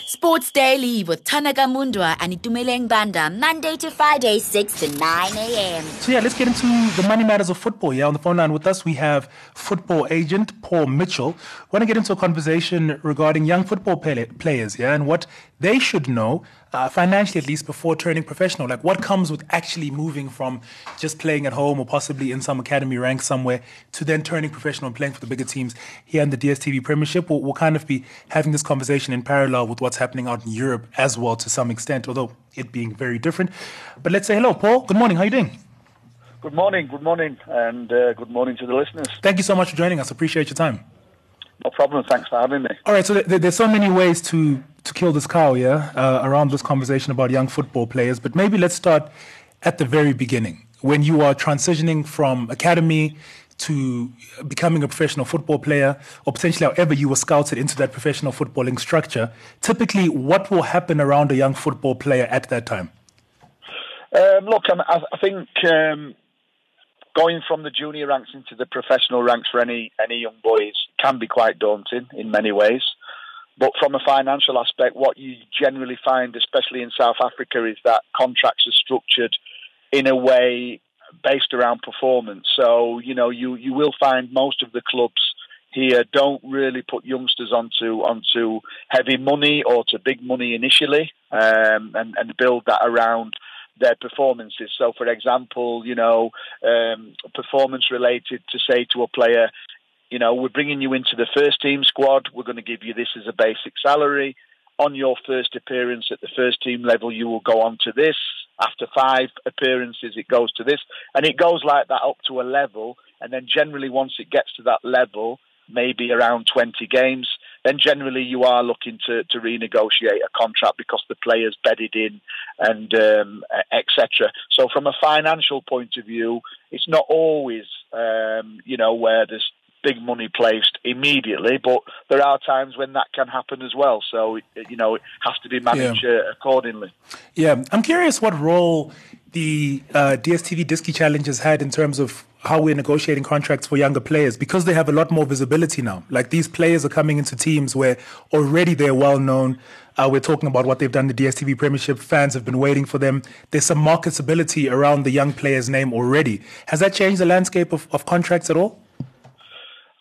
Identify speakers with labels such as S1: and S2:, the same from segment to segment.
S1: Sports Daily with Tanaka Mundwa and Itumeleng Banda, Monday to Friday, 6 to 9 a.m.
S2: So, yeah, let's get into the money matters of football. Yeah, on the phone line with us, we have football agent Paul Mitchell. We want to get into a conversation regarding young football play- players, yeah, and what they should know uh, financially at least before turning professional? Like what comes with actually moving from just playing at home or possibly in some academy rank somewhere to then turning professional and playing for the bigger teams here in the DSTV Premiership? We'll, we'll kind of be having this conversation in parallel with what's happening out in Europe as well to some extent, although it being very different. But let's say hello, Paul. Good morning. How are you doing?
S3: Good morning, good morning, and uh, good morning to the listeners.
S2: Thank you so much for joining us. Appreciate your time.
S3: No problem. Thanks for having me.
S2: All right. So th- there's so many ways to to kill this cow, yeah, uh, around this conversation about young football players. But maybe let's start at the very beginning when you are transitioning from academy to becoming a professional football player, or potentially however you were scouted into that professional footballing structure. Typically, what will happen around a young football player at that time?
S3: Um, look, I, I think um, going from the junior ranks into the professional ranks for any any young boys can be quite daunting in many ways. But from a financial aspect, what you generally find, especially in South Africa, is that contracts are structured in a way based around performance. So you know you you will find most of the clubs here don't really put youngsters onto onto heavy money or to big money initially, um, and and build that around their performances. So, for example, you know, um, performance related to say to a player, you know, we're bringing you into the first team squad. We're going to give you this as a basic salary. On your first appearance at the first team level, you will go on to this. After five appearances, it goes to this. And it goes like that up to a level. And then generally, once it gets to that level, maybe around 20 games, then generally you are looking to, to renegotiate a contract because the player's bedded in and um, etc. So from a financial point of view, it's not always um, you know where there's big money placed immediately, but there are times when that can happen as well. So you know it has to be managed yeah. uh, accordingly.
S2: Yeah, I'm curious what role the uh, DSTV Diski Challenge has had in terms of how we're negotiating contracts for younger players because they have a lot more visibility now. Like these players are coming into teams where already they're well known. Uh, we're talking about what they've done the DSTV Premiership. Fans have been waiting for them. There's some marketability around the young player's name already. Has that changed the landscape of, of contracts at all?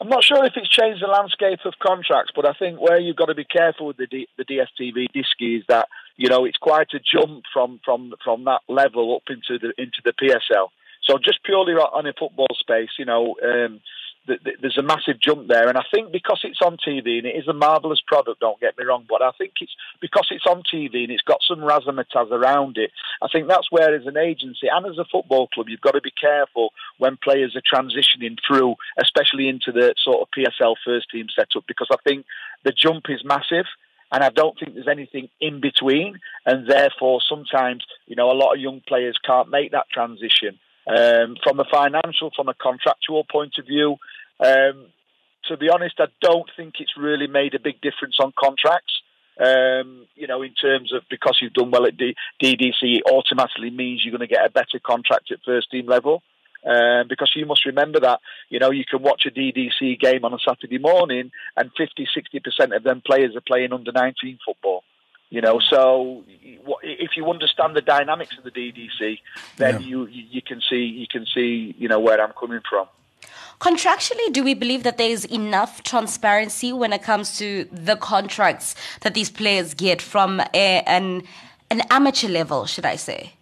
S3: I'm not sure if it's changed the landscape of contracts, but I think where you've got to be careful with the, D, the DSTV Diski is that you know it's quite a jump from from from that level up into the into the PSL. So just purely on a football space, you know, um, there's a massive jump there. And I think because it's on TV and it is a marvellous product, don't get me wrong, but I think it's because it's on TV and it's got some razzmatazz around it. I think that's where, as an agency and as a football club, you've got to be careful when players are transitioning through, especially into the sort of PSL first team setup, because I think the jump is massive and I don't think there's anything in between. And therefore, sometimes, you know, a lot of young players can't make that transition. Um, from a financial, from a contractual point of view, um, to be honest, I don't think it's really made a big difference on contracts. Um, you know, in terms of because you've done well at D- DDC, it automatically means you're going to get a better contract at first team level. Um, because you must remember that, you know, you can watch a DDC game on a Saturday morning and 50, 60% of them players are playing under 19 football. You know, so if you understand the dynamics of the DDC, then yeah. you you can see you can see you know where I'm coming from.
S4: Contractually, do we believe that there is enough transparency when it comes to the contracts that these players get from a, an an amateur level, should I say?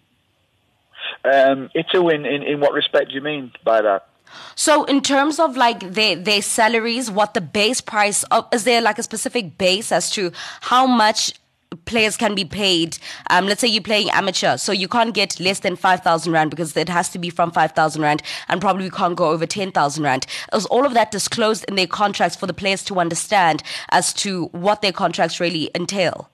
S3: Um, Itu, in, in, in what respect do you mean by that?
S4: So, in terms of like their their salaries, what the base price of, is there like a specific base as to how much players can be paid. Um, let's say you're playing amateur, so you can't get less than 5,000 Rand because it has to be from 5,000 Rand and probably can't go over 10,000 Rand. Is all of that disclosed in their contracts for the players to understand as to what their contracts really entail?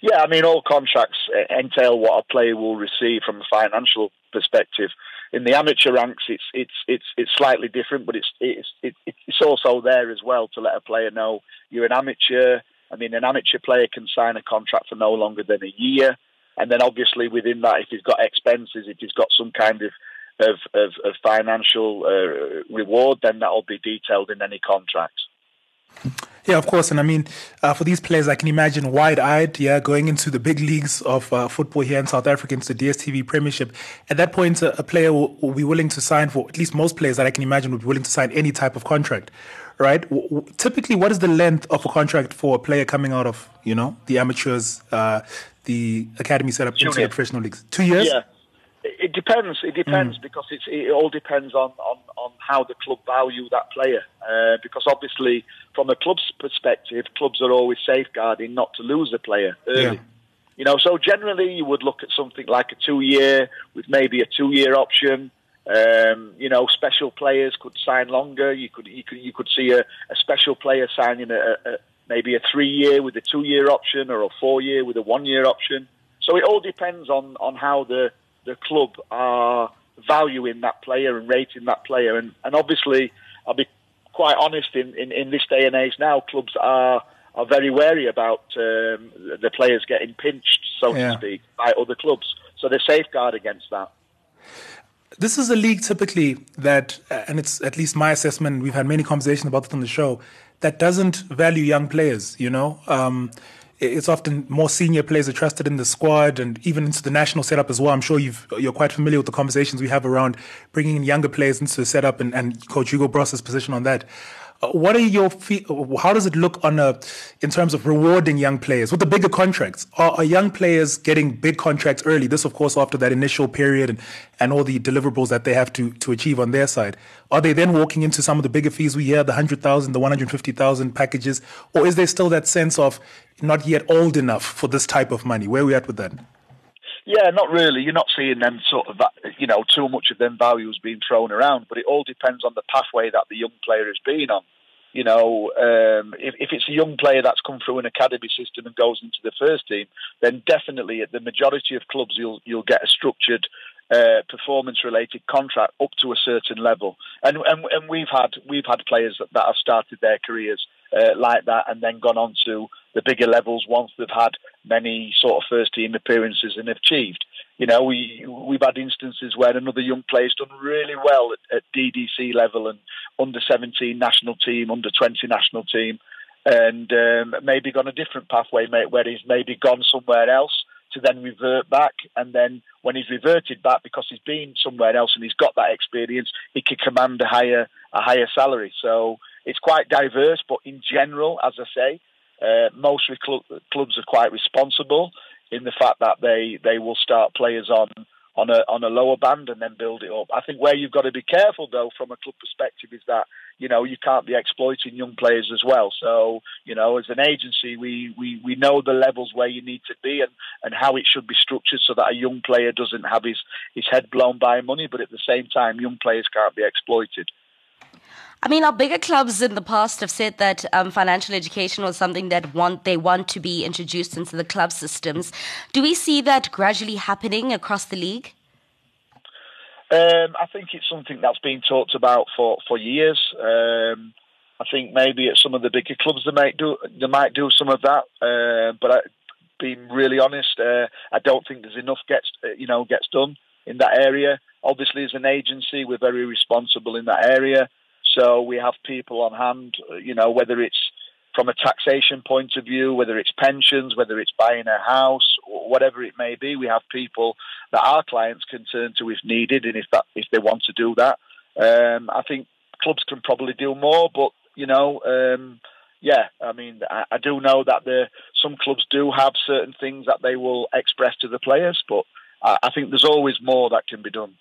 S3: Yeah, I mean, all contracts entail what a player will receive from a financial perspective. In the amateur ranks, it's it's it's it's slightly different, but it's it's it's also there as well to let a player know you're an amateur I mean, an amateur player can sign a contract for no longer than a year, and then obviously within that, if he's got expenses, if he's got some kind of of, of, of financial uh, reward, then that'll be detailed in any contract.
S2: Yeah, of course. And I mean, uh, for these players, I can imagine wide eyed, yeah, going into the big leagues of uh, football here in South Africa, into the DSTV Premiership. At that point, a, a player will, will, be willing to sign for, at least most players that I can imagine, would be willing to sign any type of contract, right? W- w- typically, what is the length of a contract for a player coming out of, you know, the amateurs, uh, the academy setup into the professional leagues? Two years?
S3: Yeah. It depends. It depends mm. because it all depends on, on, on how the club value that player. Uh, because obviously, from a club's perspective, clubs are always safeguarding not to lose a player early. Yeah. You know, so generally you would look at something like a two-year with maybe a two-year option. Um, you know, special players could sign longer. You could you could you could see a, a special player signing a, a maybe a three-year with a two-year option or a four-year with a one-year option. So it all depends on on how the the club are valuing that player and rating that player. And, and obviously, I'll be quite honest, in, in, in this day and age now, clubs are are very wary about um, the players getting pinched, so yeah. to speak, by other clubs. So they safeguard against that.
S2: This is a league typically that, and it's at least my assessment, we've had many conversations about it on the show, that doesn't value young players, you know? Um, it's often more senior players are trusted in the squad and even into the national setup as well. I'm sure you are quite familiar with the conversations we have around bringing in younger players into the setup and, and Coach Hugo Broos's position on that. Uh, what are your fee- how does it look on a in terms of rewarding young players? With the bigger contracts are, are, young players getting big contracts early? This of course after that initial period and, and all the deliverables that they have to to achieve on their side. Are they then walking into some of the bigger fees we hear the 100,000 the 150,000 packages? Or is there still that sense of not yet old enough for this type of money? Where are we at with that
S3: yeah, not really. You're not seeing them sort of, you know, too much of them values being thrown around, but it all depends on the pathway that the young player has been on. You know, um, if, if it's a young player that's come through an academy system and goes into the first team, then definitely at the majority of clubs you'll you'll get a structured uh, performance-related contract up to a certain level, and, and and we've had we've had players that, that have started their careers uh, like that and then gone on to the bigger levels once they've had many sort of first team appearances and achieved. You know, we we've had instances where another young player's done really well at, at DDC level and under 17 national team, under 20 national team, and um, maybe gone a different pathway, mate, where he's maybe gone somewhere else to then revert back. And then when he's reverted back because he's been somewhere else and he's got that experience, he could command a higher a higher salary. So it's quite diverse, but in general, as I say, uh, most cl- clubs are quite responsible in the fact that they, they will start players on on a on a lower band and then build it up. I think where you've got to be careful though, from a club perspective, is that you know you can't be exploiting young players as well. So you know, as an agency, we we, we know the levels where you need to be and, and how it should be structured so that a young player doesn't have his his head blown by money, but at the same time, young players can't be exploited.
S4: I mean, our bigger clubs in the past have said that um, financial education was something that want they want to be introduced into the club systems. Do we see that gradually happening across the league?
S3: Um, I think it's something that's been talked about for for years. Um, I think maybe at some of the bigger clubs they might do they might do some of that, uh, but I, being really honest, uh, I don't think there's enough gets uh, you know gets done in that area. Obviously, as an agency, we're very responsible in that area. So we have people on hand, you know, whether it's from a taxation point of view, whether it's pensions, whether it's buying a house, whatever it may be, we have people that our clients can turn to if needed, and if that if they want to do that. Um, I think clubs can probably do more, but you know, um, yeah, I mean, I, I do know that the some clubs do have certain things that they will express to the players, but I, I think there's always more that can be done.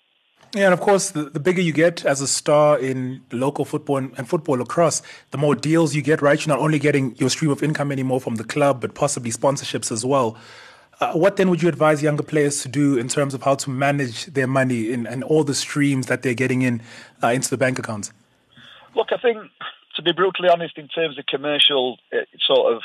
S2: Yeah, and of course, the, the bigger you get as a star in local football and, and, football across, the more deals you get, right? You're not only getting your stream of income anymore from the club, but possibly sponsorships as well. Uh, what then would you advise younger players to do in terms of how to manage their money in, and all the streams that they're getting in uh, into the bank accounts?
S3: Look, I think, to be brutally honest, in terms of commercial uh, sort of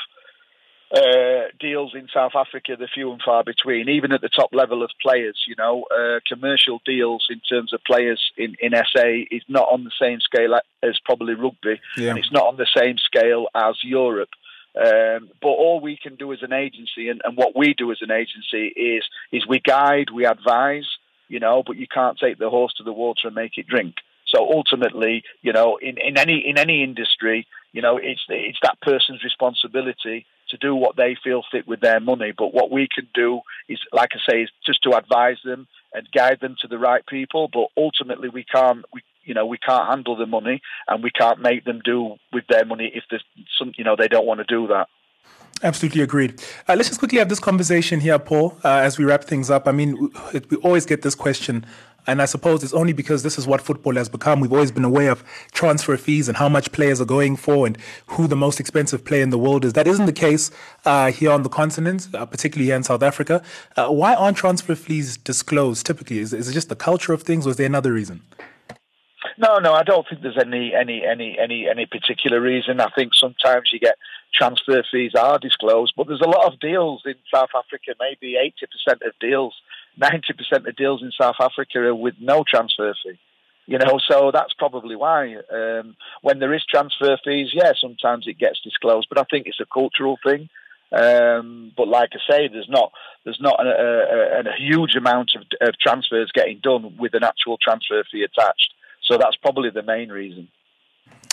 S3: uh, deals in South Africa, they're few and far between, even at the top level of players. You know, uh, commercial deals in terms of players in, in SA is not on the same scale as probably rugby, yeah. and it's not on the same scale as Europe. Um, but all we can do as an agency, and, and what we do as an agency, is is we guide, we advise, you know, but you can't take the horse to the water and make it drink. So ultimately, you know, in, in any in any industry, You know, it's it's that person's responsibility to do what they feel fit with their money. But what we can do is, like I say, is just to advise them and guide them to the right people. But ultimately, we can't. We you know we can't handle the money and we can't make them do with their money if there's some you know they don't want to do that.
S2: Absolutely agreed. Uh, let's just quickly have this conversation here, Paul, uh, as we wrap things up. I mean, we, we always get this question and I suppose it's only because this is what football has become. We've always been aware of transfer fees and how much players are going for and who the most expensive player in the world is. That isn't the case uh, here on the continent, uh, particularly here in South Africa. Uh, why aren't transfer fees disclosed typically? Is, is it just the culture of things or is there another reason?
S3: No, no, I don't think there's any any any any any particular reason. I think sometimes you get transfer fees are disclosed, but there's a lot of deals in South Africa. Maybe eighty percent of deals 90% of deals in South Africa are with no transfer fee. You know, so that's probably why. Um, when there is transfer fees, yeah, sometimes it gets disclosed, but I think it's a cultural thing. Um, but like I say, there's not there's not a, a, a huge amount of, of transfers getting done with an actual transfer fee attached. So that's probably the main reason.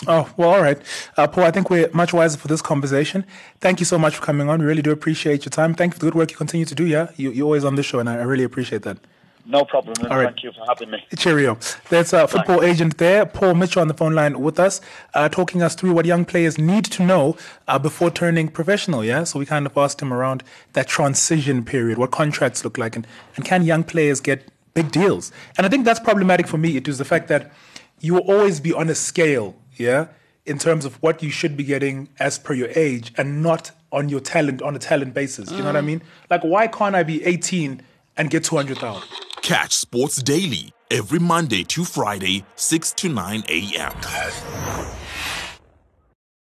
S2: Oh, well, all right. Uh, Paul, I think we're much wiser for this conversation. Thank you so much for coming on. We really do appreciate your time. Thank you for the good work you continue to do, yeah? You, you're always on the show, and I, I really appreciate that.
S3: No problem. All right. Thank you for having me.
S2: Cheerio. There's a football Bye. agent there, Paul Mitchell, on the phone line with us, uh, talking us through what young players need to know uh, before turning professional. Yeah, so we kind of asked him around that transition period, what contracts look like, and, and can young players get big deals? And I think that's problematic for me. It is the fact that you will always be on a scale yeah, in terms of what you should be getting as per your age and not on your talent on a talent basis. You know what I mm. mean? Like, why can't I be 18 and get 200,000?
S5: Catch Sports Daily every Monday to Friday, 6 to 9 a.m.